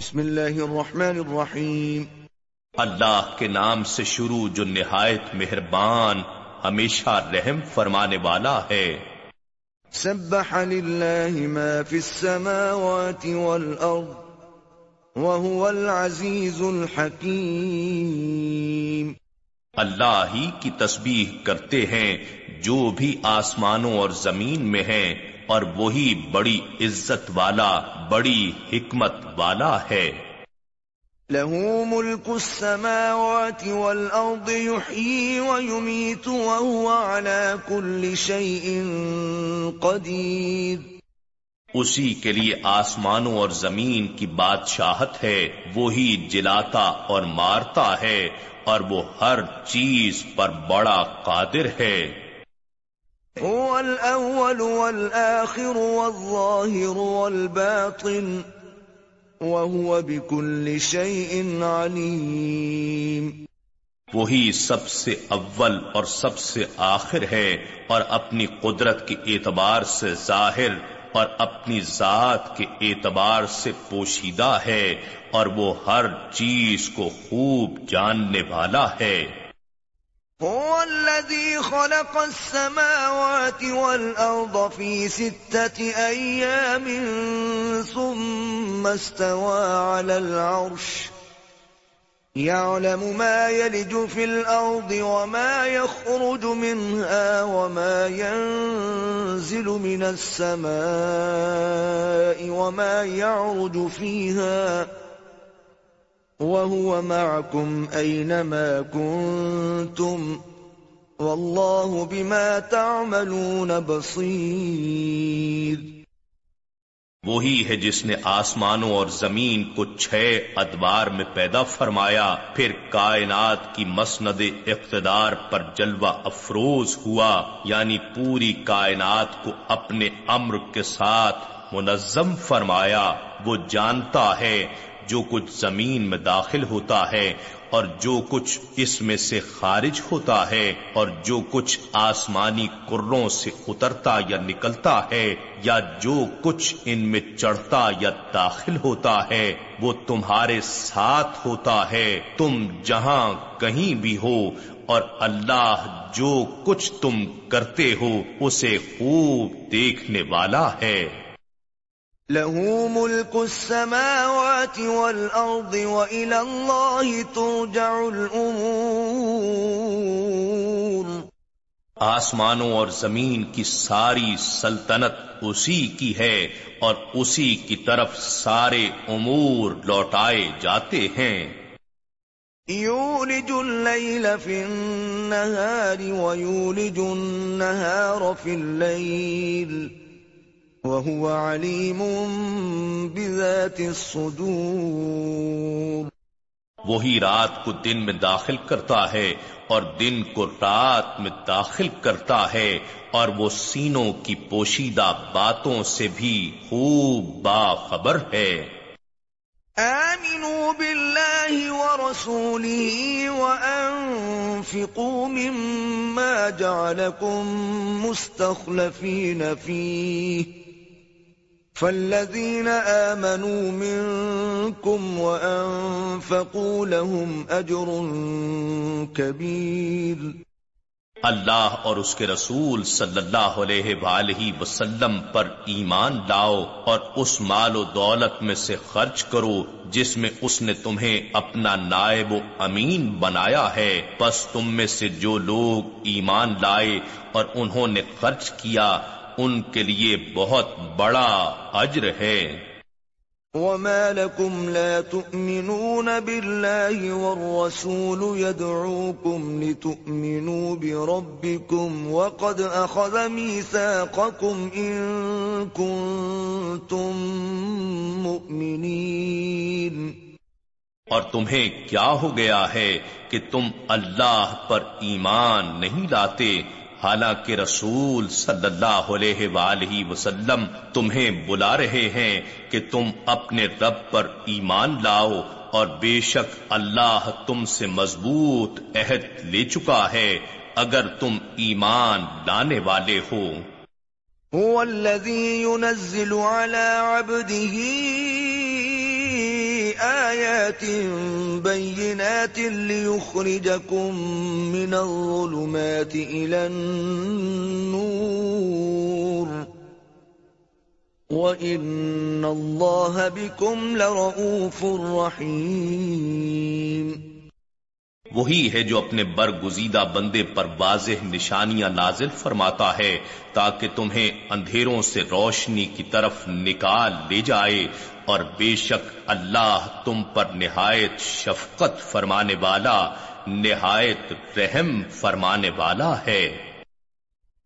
بسم اللہ الرحمن الرحیم۔ اللہ کے نام سے شروع جو نہایت مہربان ہمیشہ رحم فرمانے والا ہے۔ سبح للہ ما فی السماوات والارض وهو العزیز الحکیم۔ اللہ ہی کی تسبیح کرتے ہیں جو بھی آسمانوں اور زمین میں ہیں۔ اور وہی بڑی عزت والا بڑی حکمت والا ہے۔ له ملك السماوات والأرض يحيي ويميت وهو على كل شيء قدير اسی کے لیے آسمانوں اور زمین کی بادشاہت ہے وہی جلاتا اور مارتا ہے اور وہ ہر چیز پر بڑا قادر ہے۔ هو الأول والآخر والظاهر والباطن وهو بكل شيء عليم. وہی سب سے اول اور سب سے آخر ہے اور اپنی قدرت کے اعتبار سے ظاہر اور اپنی ذات کے اعتبار سے پوشیدہ ہے اور وہ ہر چیز کو خوب جاننے والا ہے۔ هو الذي خلق السماوات والأرض في ستة أيام ثم استوى على العرش. يعلم ما يلج في الأرض وما يخرج منها وما ينزل من السماء وما يعرج فيها. وهو معكم أينما كنتم والله بما تعملون بصير وہی ہے جس نے آسمانوں اور زمین کو چھ ادوار میں پیدا فرمایا، پھر کائنات کی مسند اقتدار پر جلوہ افروز ہوا یعنی پوری کائنات کو اپنے امر کے ساتھ منظم فرمایا، وہ جانتا ہے جو کچھ زمین میں داخل ہوتا ہے اور جو کچھ اس میں سے خارج ہوتا ہے اور جو کچھ آسمانی کروں سے اترتا یا نکلتا ہے یا جو کچھ ان میں چڑھتا یا داخل ہوتا ہے، وہ تمہارے ساتھ ہوتا ہے۔ تم جہاں کہیں بھی ہو اور اللہ جو کچھ تم کرتے ہو، اسے خوب دیکھنے والا ہے۔ له ملك السماوات والأرض وإلى الله ترجع الأمور. آسمانوں اور زمین کی ساری سلطنت اسی کی ہے اور اسی کی طرف سارے امور لوٹائے جاتے ہیں۔ يولج الليل في النهار ويولج النهار في الليل وهو عليم بذات الصدور۔ وہی رات کو دن میں داخل کرتا ہے اور دن کو رات میں داخل کرتا ہے اور وہ سینوں کی پوشیدہ باتوں سے بھی خوب باخبر ہے۔ آمنوا بالله ورسوله وأنفقوا مما جعلكم مستخلفين فيه۔ فالذين آمنوا منكم وأنفقوا لهم أجر كبير اللہ اور اس کے رسول صلی اللہ علیہ وآلہ وسلم پر ایمان لاؤ اور اس مال و دولت میں سے خرچ کرو جس میں اس نے تمہیں اپنا نائب و امین بنایا ہے۔ بس تم میں سے جو لوگ ایمان لائے اور انہوں نے خرچ کیا ان کے لیے بہت بڑا اجر ہے۔ وما لكم لا تؤمنون بالله والرسول يدعوكم لتؤمنوا بربكم وقد أخذ ميثاقكم إن كنتم مؤمنين۔ اور تمہیں کیا ہو گیا ہے کہ تم اللہ پر ایمان نہیں لاتے حالانکہ رسول صلی اللہ علیہ وآلہ وسلم تمہیں بلا رہے ہیں کہ تم اپنے رب پر ایمان لاؤ اور بے شک اللہ تم سے مضبوط عہد لے چکا ہے اگر تم ایمان لانے والے ہو۔ الذي ينزل على عبده بآيات بينات ليخرجكم من الظلمات إلى النور وإن الله بكم لرؤوف رحيم وہی ہے جو اپنے برگزیدہ بندے پر واضح نشانیاں نازل فرماتا ہے تاکہ تمہیں اندھیروں سے روشنی کی طرف نکال لے جائے اور بے شک اللہ تم پر نہایت شفقت فرمانے والا، نہایت رحم فرمانے والا ہے۔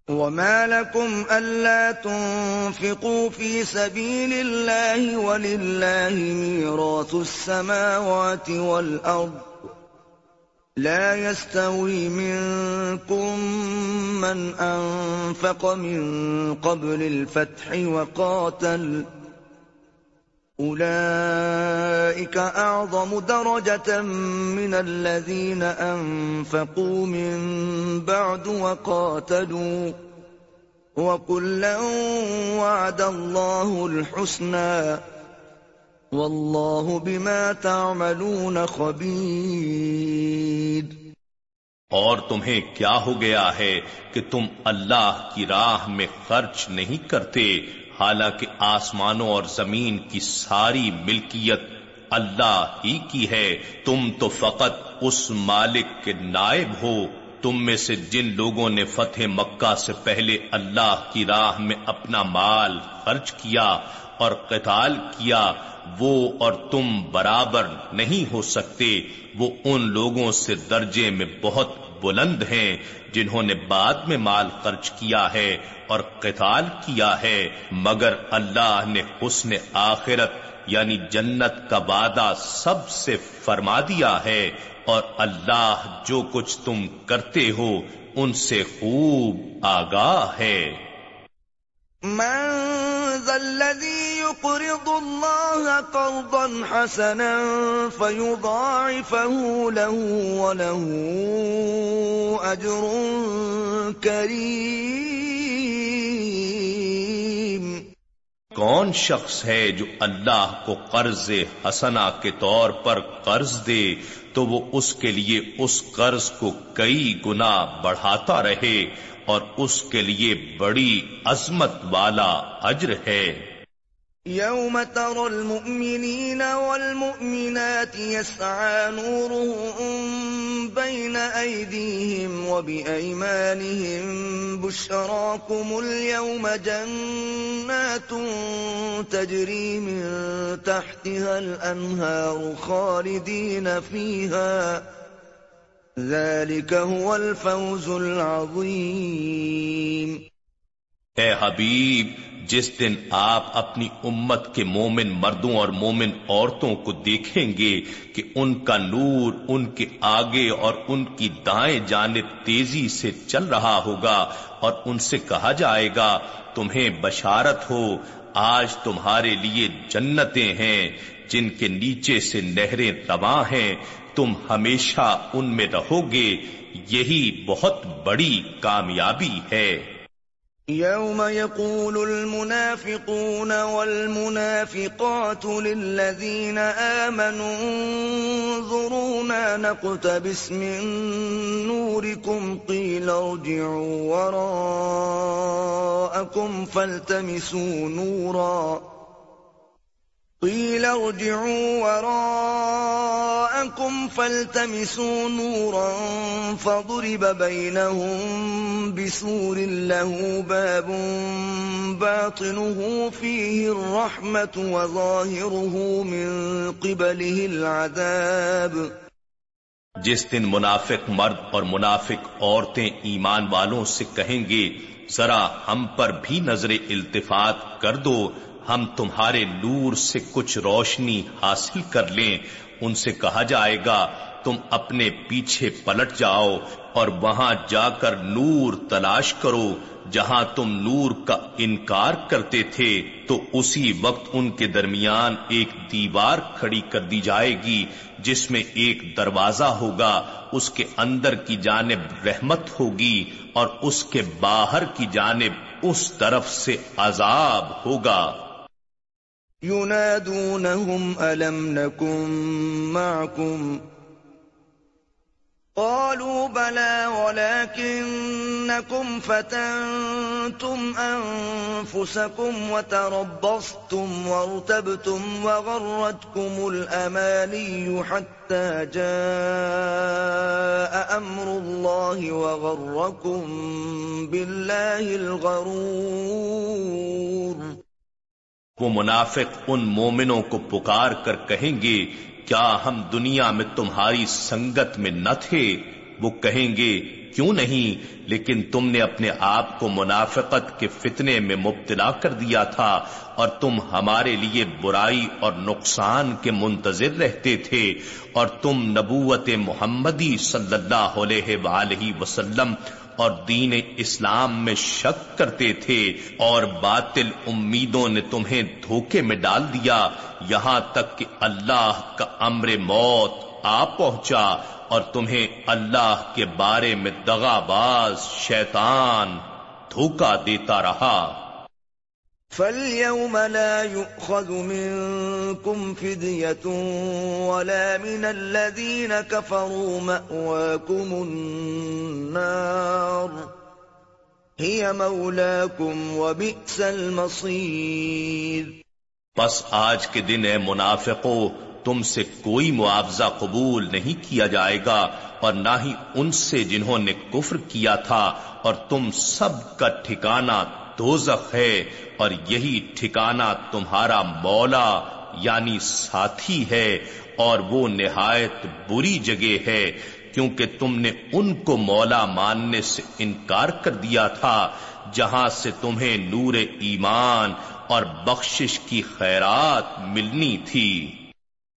وما لكم ألا تنفقوا في سبيل الله ولله ميراث السماوات والأرض لا يستوي منكم من أنفق من قبل الفتح وقاتل أولئك أعظم درجة من الذين أنفقوا من بعد وقاتلوا وكلا وعد الله الحسنى واللہ بما تعملون خبیر اور تمہیں کیا ہو گیا ہے کہ تم اللہ کی راہ میں خرچ نہیں کرتے حالانکہ آسمانوں اور زمین کی ساری ملکیت اللہ ہی کی ہے، تم تو فقط اس مالک کے نائب ہو۔ تم میں سے جن لوگوں نے فتح مکہ سے پہلے اللہ کی راہ میں اپنا مال خرچ کیا اور قتال کیا، وہ اور تم برابر نہیں ہو سکتے۔ وہ ان لوگوں سے درجے میں بہت بلند ہیں جنہوں نے بعد میں مال خرچ کیا ہے اور قتال کیا ہے، مگر اللہ نے حسن آخرت یعنی جنت کا وعدہ سب سے فرما دیا ہے اور اللہ جو کچھ تم کرتے ہو، ان سے خوب آگاہ ہے۔ من ذا يقرض الله قرضا حسنا فيضاعفه له وله أجر كريم. کون شخص ہے جو اللہ کو قرض حسنا کے طور پر قرض دے تو وہ اس کے لیے اس قرض کو کئی گنا بڑھاتا رہے اور اس کے لیے بڑی عظمت والا اجر ہے۔ يوم ترى المؤمنين والمؤمنات يسعى نورهم بين أيديهم وبأيمانهم بشراكم اليوم جنات تجري من تحتها الأنهار خالدين فيها ذلك هو الفوز العظيم اے حبیب جس دن آپ اپنی امت کے مومن مردوں اور مومن عورتوں کو دیکھیں گے کہ ان کا نور ان کے آگے اور ان کی دائیں جانب تیزی سے چل رہا ہوگا اور ان سے کہا جائے گا، تمہیں بشارت ہو، آج تمہارے لیے جنتیں ہیں، جن کے نیچے سے نہریں رواں ہیں، تم ہمیشہ ان میں رہو گے، یہی بہت بڑی کامیابی ہے۔ يوم يقول المنافقون والمنافقات للذين آمنوا انظرونا نقتبس من نوركم قيل ارجعوا وراءكم فالتمسوا نوراً قيل ارجعوا وراءكم فالتمسوا نورا فضرب بينهم بسور له باب باطنه فيه الرحمة وظاهره من قبله العذاب. جس دن منافق مرد اور منافق عورتیں ایمان والوں سے کہیں گے، ذرا ہم پر بھی نظر التفات کر دو ہم تمہارے نور سے کچھ روشنی حاصل کر لیں۔ ان سے کہا جائے گا، تم اپنے پیچھے پلٹ جاؤ اور وہاں جا کر نور تلاش کرو۔ جہاں تم نور کا انکار کرتے تھے، تو اسی وقت ان کے درمیان ایک دیوار کھڑی کر دی جائے گی، جس میں ایک دروازہ ہوگا۔ اس کے اندر کی جانب رحمت ہوگی اور اس کے باہر کی جانب اس طرف سے عذاب ہوگا۔ ينادونهم ألم نكن معكم قالوا بلى ولكنكم فتنتم أنفسكم وتربصتم وارتبتم وغرتكم الأماني حتى جاء أمر الله وغركم بالله الغرور وہ منافق ان مومنوں کو پکار کر کہیں گے، کیا ہم دنیا میں تمہاری سنگت میں نہ تھے؟ وہ کہیں گے، کیوں نہیں؟ لیکن تم نے اپنے آپ کو منافقت کے فتنے میں مبتلا کر دیا تھا اور تم ہمارے لیے برائی اور نقصان کے منتظر رہتے تھے اور تم نبوت محمدی صلی اللہ علیہ وآلہ وسلم اور دین اسلام میں شک کرتے تھے اور باطل امیدوں نے تمہیں دھوکے میں ڈال دیا۔ یہاں تک کہ اللہ کا امر موت آ پہنچا اور تمہیں اللہ کے بارے میں دغا باز شیطان دھوکا دیتا رہا۔ فَالْيَوْمَ لَا يُؤْخَذُ مِنكُمْ فِدْيَةٌ وَلَا مِنَ الَّذِينَ كَفَرُوا مَأْوَاكُمُ النَّارُ هِيَ مَوْلَاكُمْ وَبِئْسَ الْمَصِيرُ پس آج کے دن اے منافقو، تم سے کوئی معاوضہ قبول نہیں کیا جائے گا، اور نہ ہی ان سے جنہوں نے کفر کیا تھا، اور تم سب کا ٹھکانہ دوزخ ہے اور یہی ٹھکانہ تمہارا مولا یعنی ساتھی ہے اور وہ نہایت بری جگہ ہے کیونکہ تم نے ان کو مولا ماننے سے انکار کر دیا تھا جہاں سے تمہیں نور ایمان اور بخشش کی خیرات ملنی تھی۔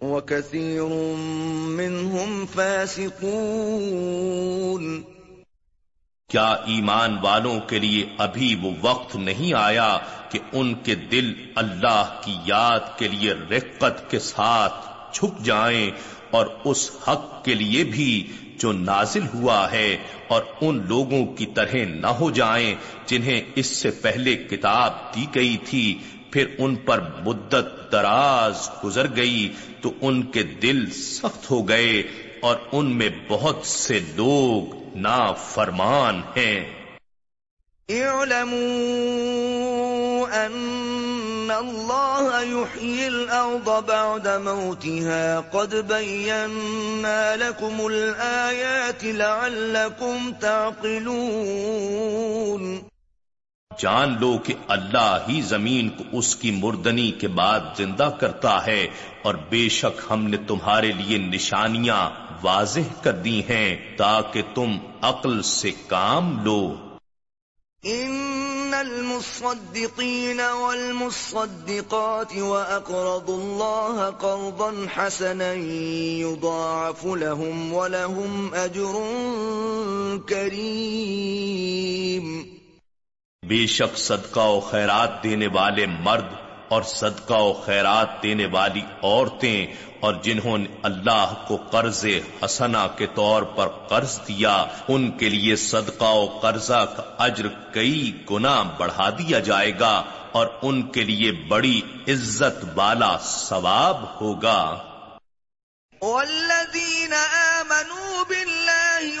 وَكَثِيرٌ مِّنْهُمْ فَاسِقُونَ کیا ایمان والوں کے لیے ابھی وہ وقت نہیں آیا کہ ان کے دل اللہ کی یاد کے لیے رقت کے ساتھ چھپ جائیں اور اس حق کے لیے بھی جو نازل ہوا ہے اور ان لوگوں کی طرح نہ ہو جائیں جنہیں اس سے پہلے کتاب دی گئی تھی پھر ان پر مدت دراز گزر گئی تو ان کے دل سخت ہو گئے اور ان میں بہت سے لوگ نا فرمان ہیں۔ اعلموا ان اللہ يحيي الارض بعد موتها قد بينا لكم الآيات لعلكم تعقلون۔ جان لو کہ اللہ ہی زمین کو اس کی مردنی کے بعد زندہ کرتا ہے اور بے شک ہم نے تمہارے لیے نشانیاں واضح کر دی ہیں تاکہ تم عقل سے کام لو۔ ان المصدقین والمصدقات واقرضوا الله قرضا حسنا يضاعف لهم ولهم اجر کریم بے شک صدقہ و خیرات دینے والے مرد اور صدقہ و خیرات دینے والی عورتیں اور جنہوں نے اللہ کو قرض حسنا کے طور پر قرض دیا، ان کے لیے صدقہ و قرضہ کا اجر کئی گنا بڑھا دیا جائے گا اور ان کے لیے بڑی عزت والا ثواب ہوگا۔ والذین آمنوا باللہ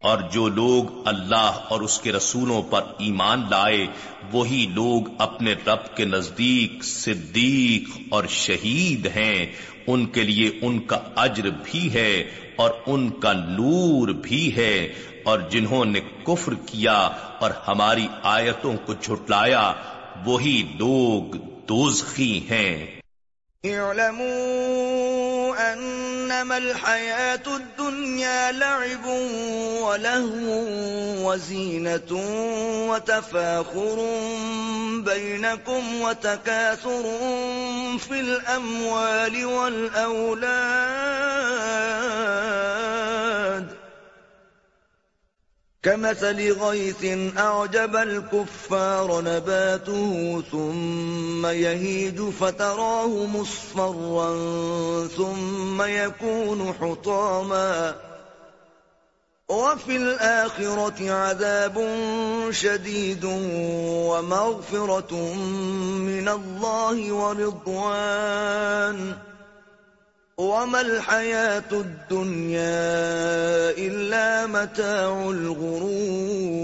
اور جو لوگ اللہ اور اس کے رسولوں پر ایمان لائے، وہی لوگ اپنے رب کے نزدیک صدیق اور شہید ہیں۔ ان کے لیے ان کا اجر بھی ہے اور ان کا نور بھی ہے۔ اور جنہوں نے کفر کیا اور ہماری آیتوں کو جھٹلایا، وہی لوگ دوزخی ہیں۔ اعلموا انما الحياة الدنيا لعب ولهو وزينة وتفاخر بينكم وتكاثر في الأموال والأولاد كمثل غيث أعجب الكفار نباته ثم يهيج فتراه مصفرا ثم يكون حطاما وفي الآخرة عذاب شديد ومغفرة من الله ورضوان وما الحياة الدنيا إلا متاع الغرور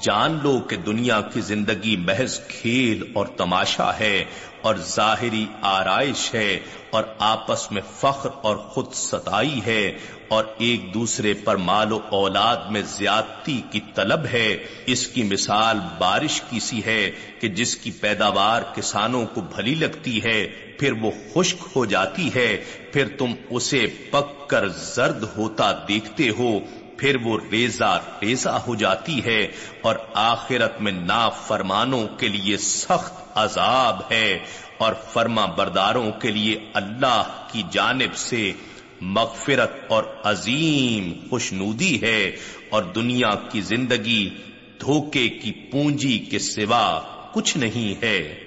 جان لو کہ دنیا کی زندگی محض کھیل اور تماشا ہے اور ظاہری آرائش ہے اور آپس میں فخر اور خود ستائی ہے اور ایک دوسرے پر مال و اولاد میں زیادتی کی طلب ہے۔ اس کی مثال بارش کی سی ہے کہ جس کی پیداوار کسانوں کو بھلی لگتی ہے، پھر وہ خشک ہو جاتی ہے، پھر تم اسے پک کر زرد ہوتا دیکھتے ہو۔ پھر وہ ریزا ریزا ہو جاتی ہے اور آخرت میں نا فرمانوں کے لیے سخت عذاب ہے اور فرما برداروں کے لیے اللہ کی جانب سے مغفرت اور عظیم خوشنودی ہے اور دنیا کی زندگی دھوکے کی پونجی کے سوا کچھ نہیں ہے۔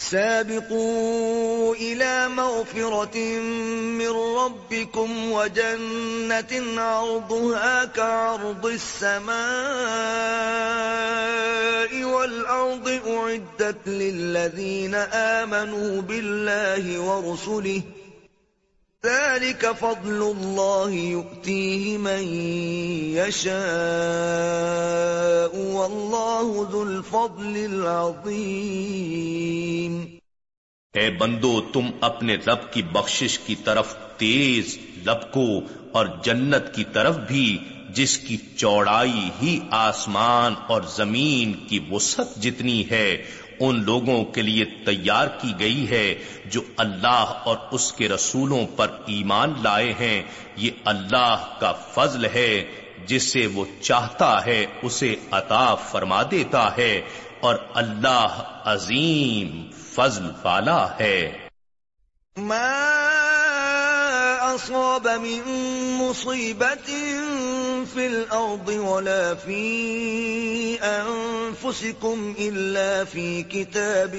سابقوا إلى مغفرة من ربكم وجنة عرضها كعرض السماء والأرض أعدت للذين آمنوا بالله ورسله ذلك فضل الله يؤتيه من يشاء والله ذو الفضل العظيم اے بندو، تم اپنے رب کی بخشش کی طرف تیز لبکو اور جنت کی طرف بھی، جس کی چوڑائی ہی آسمان اور زمین کی وسعت جتنی ہے ان لوگوں کے لیے تیار کی گئی ہے جو اللہ اور اس کے رسولوں پر ایمان لائے ہیں۔ یہ اللہ کا فضل ہے، جسے وہ چاہتا ہے، اسے عطا فرما دیتا ہے۔ اور اللہ عظیم فضل والا ہے۔ ما أصاب من مصيبة في الأرض ولا في أنفسكم إلا في كتاب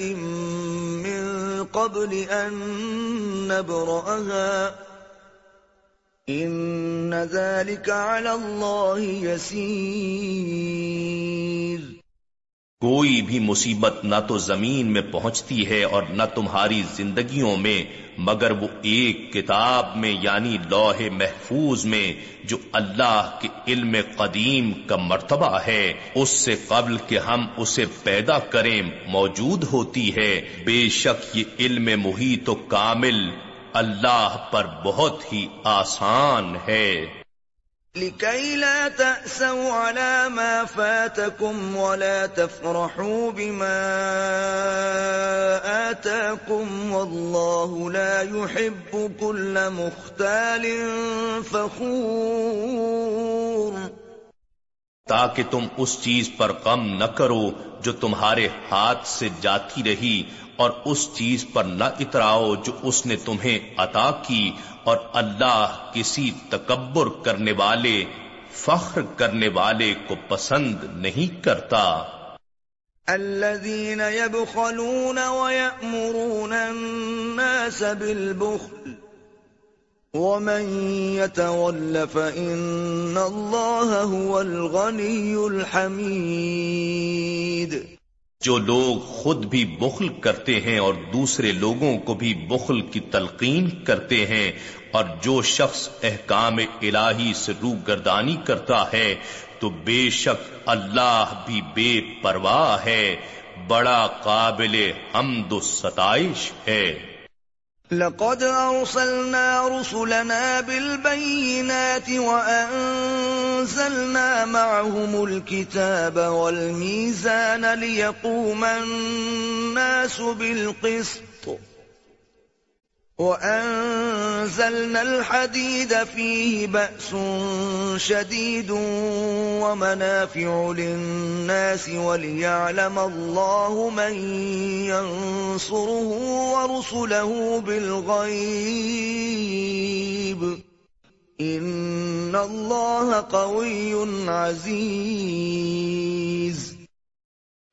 من قبل أن نبرأها. إن ذلك على الله يسير. کوئی بھی مصیبت نہ تو زمین میں پہنچتی ہے اور نہ تمہاری زندگیوں میں، مگر وہ ایک کتاب میں یعنی لوح محفوظ میں، جو اللہ کے علم قدیم کا مرتبہ ہے۔ اس سے قبل کہ ہم اسے پیدا کریں، موجود ہوتی ہے۔ بے شک یہ علم محیط و کامل اللہ پر بہت ہی آسان ہے۔ لكي لا تأسوا على ما فاتكم ولا تفرحوا بما آتاكم والله لا يحب كل مختال فخور. تاکہ تم اس چیز پر غم نہ کرو جو تمہارے ہاتھ سے جاتی رہی اور اس چیز پر نہ اتراؤ جو اس نے تمہیں عطا کی اور اللہ کسی تکبر کرنے والے، فخر کرنے والے کو پسند نہیں کرتا۔ الذين يبخلون ويأمرون الناس بالبخل، ومن يتول فإن الله هو الغني الحميد۔ جو لوگ خود بھی بخل کرتے ہیں اور دوسرے لوگوں کو بھی بخل کی تلقین کرتے ہیں اور جو شخص احکام الہی سے رو گردانی کرتا ہے، تو بے شک اللہ بھی بے پرواہ ہے، بڑا قابل حمد و ستائش ہے۔ لقد أرسلنا رسلنا بالبينات وأنزلنا معهم الكتاب والميزان ليقوم الناس بالقسط وأنزلنا الحديد فيه بأس شديد ومنافع للناس وليعلم الله من ينصره ورسله بالغيب. إن الله قوي عزيز.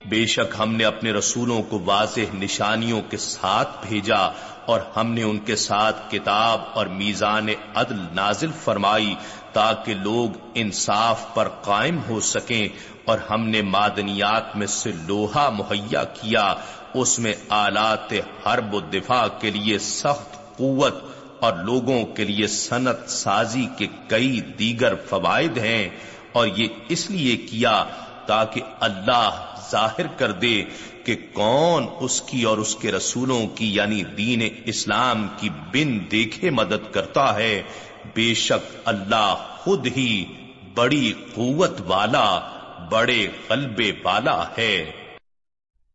بے شک ہم نے اپنے رسولوں کو واضح نشانیوں کے ساتھ بھیجا اور ہم نے ان کے ساتھ کتاب اور میزان عدل نازل فرمائی تاکہ لوگ انصاف پر قائم ہو سکیں اور ہم نے معدنیات میں سے لوہا مہیا کیا، اس میں آلات حرب و دفاع کے لیے سخت قوت اور لوگوں کے لیے صنعت سازی کے کئی دیگر فوائد ہیں اور یہ اس لیے کیا تاکہ اللہ ظاہر کر دے کہ کون اس کی اور اس کے رسولوں کی یعنی دین اسلام کی بن دیکھے مدد کرتا ہے، بے شک اللہ خود ہی بڑی قوت والا، بڑے قلبے والا ہے۔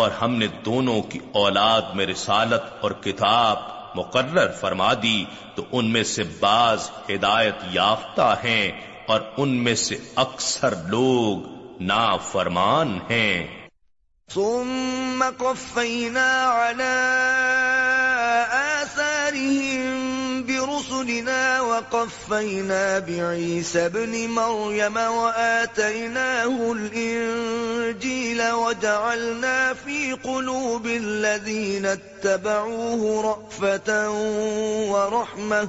اور ہم نے دونوں کی اولاد میں رسالت اور کتاب مقرر فرما دی، تو ان میں سے بعض ہدایت یافتہ ہیں اور ان میں سے اکثر لوگ نافرمان ہیں۔ ثم قفينا على آثارهم برسلنا وقفينا بعيسى بن مريم وآتيناه الإنجيل وجعلنا في قلوب الذين اتبعوه رأفة ورحمة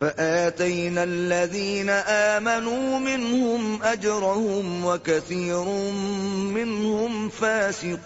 فآتينا الذين آمنوا منهم أجرهم وكثير منهم فاسقون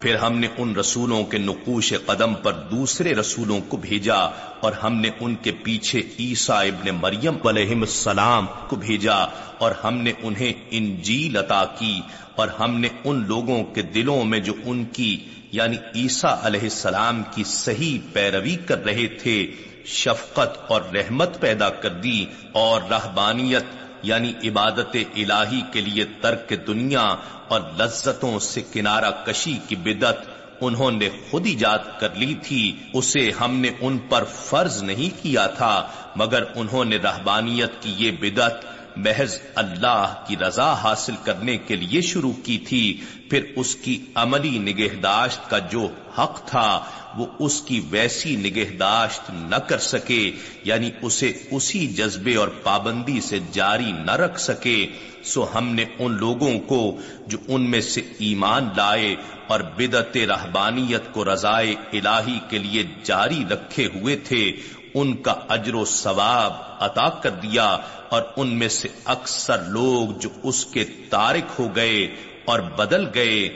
پھر ہم نے ان رسولوں کے نقوش قدم پر دوسرے رسولوں کو بھیجا اور ہم نے ان کے پیچھے عیسیٰ ابن مریم علیہ السلام کو بھیجا اور ہم نے انہیں انجیل عطا کی اور ہم نے ان لوگوں کے دلوں میں جو ان کی یعنی عیسیٰ علیہ السلام کی صحیح پیروی کر رہے تھے، شفقت اور رحمت پیدا کر دی اور رہبانیت یعنی عبادت الہی کے لیے ترک دنیا اور لذتوں سے کنارہ کشی کی بدت انہوں نے خود ایجاد کر لی تھی، اسے ہم نے ان پر فرض نہیں کیا تھا، مگر انہوں نے رہبانیت کی یہ بدت محض اللہ کی رضا حاصل کرنے کے لیے شروع کی تھی، پھر اس کی عملی نگہداشت کا جو حق تھا وہ اس کی ویسی نگہداشت نہ کر سکے یعنی اسے اسی جذبے اور پابندی سے جاری نہ رکھ سکے، سو ہم نے ان لوگوں کو جو ان میں سے ایمان لائے اور بدت رہبانیت کو رضائے الہی کے لیے جاری رکھے ہوئے تھے، ان کا اجر و ثواب عطا کر دیا اور ان میں سے اکثر لوگ جو اس کے تارک ہو گئے اور بدل گئے،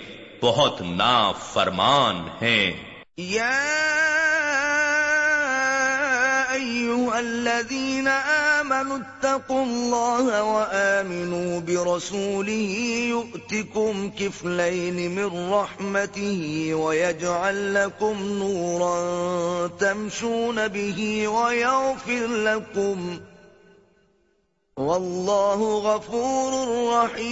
بہت نا فرمان ہیں۔ یا الذین آمنوا آمنوا اتقوا الله وآمنوا برسوله يؤتكم كفلين من رحمته ويجعل لكم نورا تمشون به ويغفر لكم والله غفور رحيم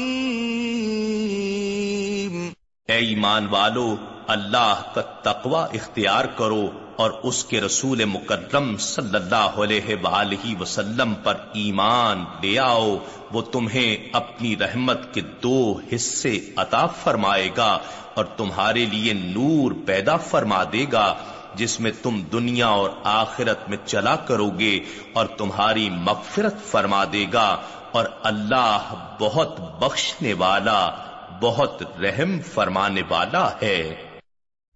اے ایمان والو اللہ کا تقوی اختیار کرو اور اس کے رسول مکرم صلی اللہ علیہ وآلہ وسلم پر ایمان لے آؤ، وہ تمہیں اپنی رحمت کے دو حصے عطا فرمائے گا اور تمہارے لیے نور پیدا فرما دے گا، جس میں تم دنیا اور آخرت میں چلا کرو گے اور تمہاری مغفرت فرما دے گا اور اللہ بہت بخشنے والا، بہت رحم فرمانے والا ہے۔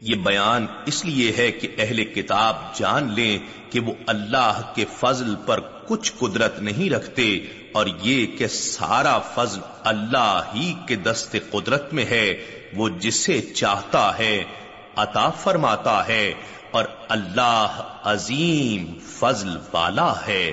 یہ بیان اس لیے ہے کہ اہل کتاب جان لیں کہ وہ اللہ کے فضل پر کچھ قدرت نہیں رکھتے اور یہ کہ سارا فضل اللہ ہی کے دست قدرت میں ہے، وہ جسے چاہتا ہے، عطا فرماتا ہے اور اللہ عظیم فضل والا ہے۔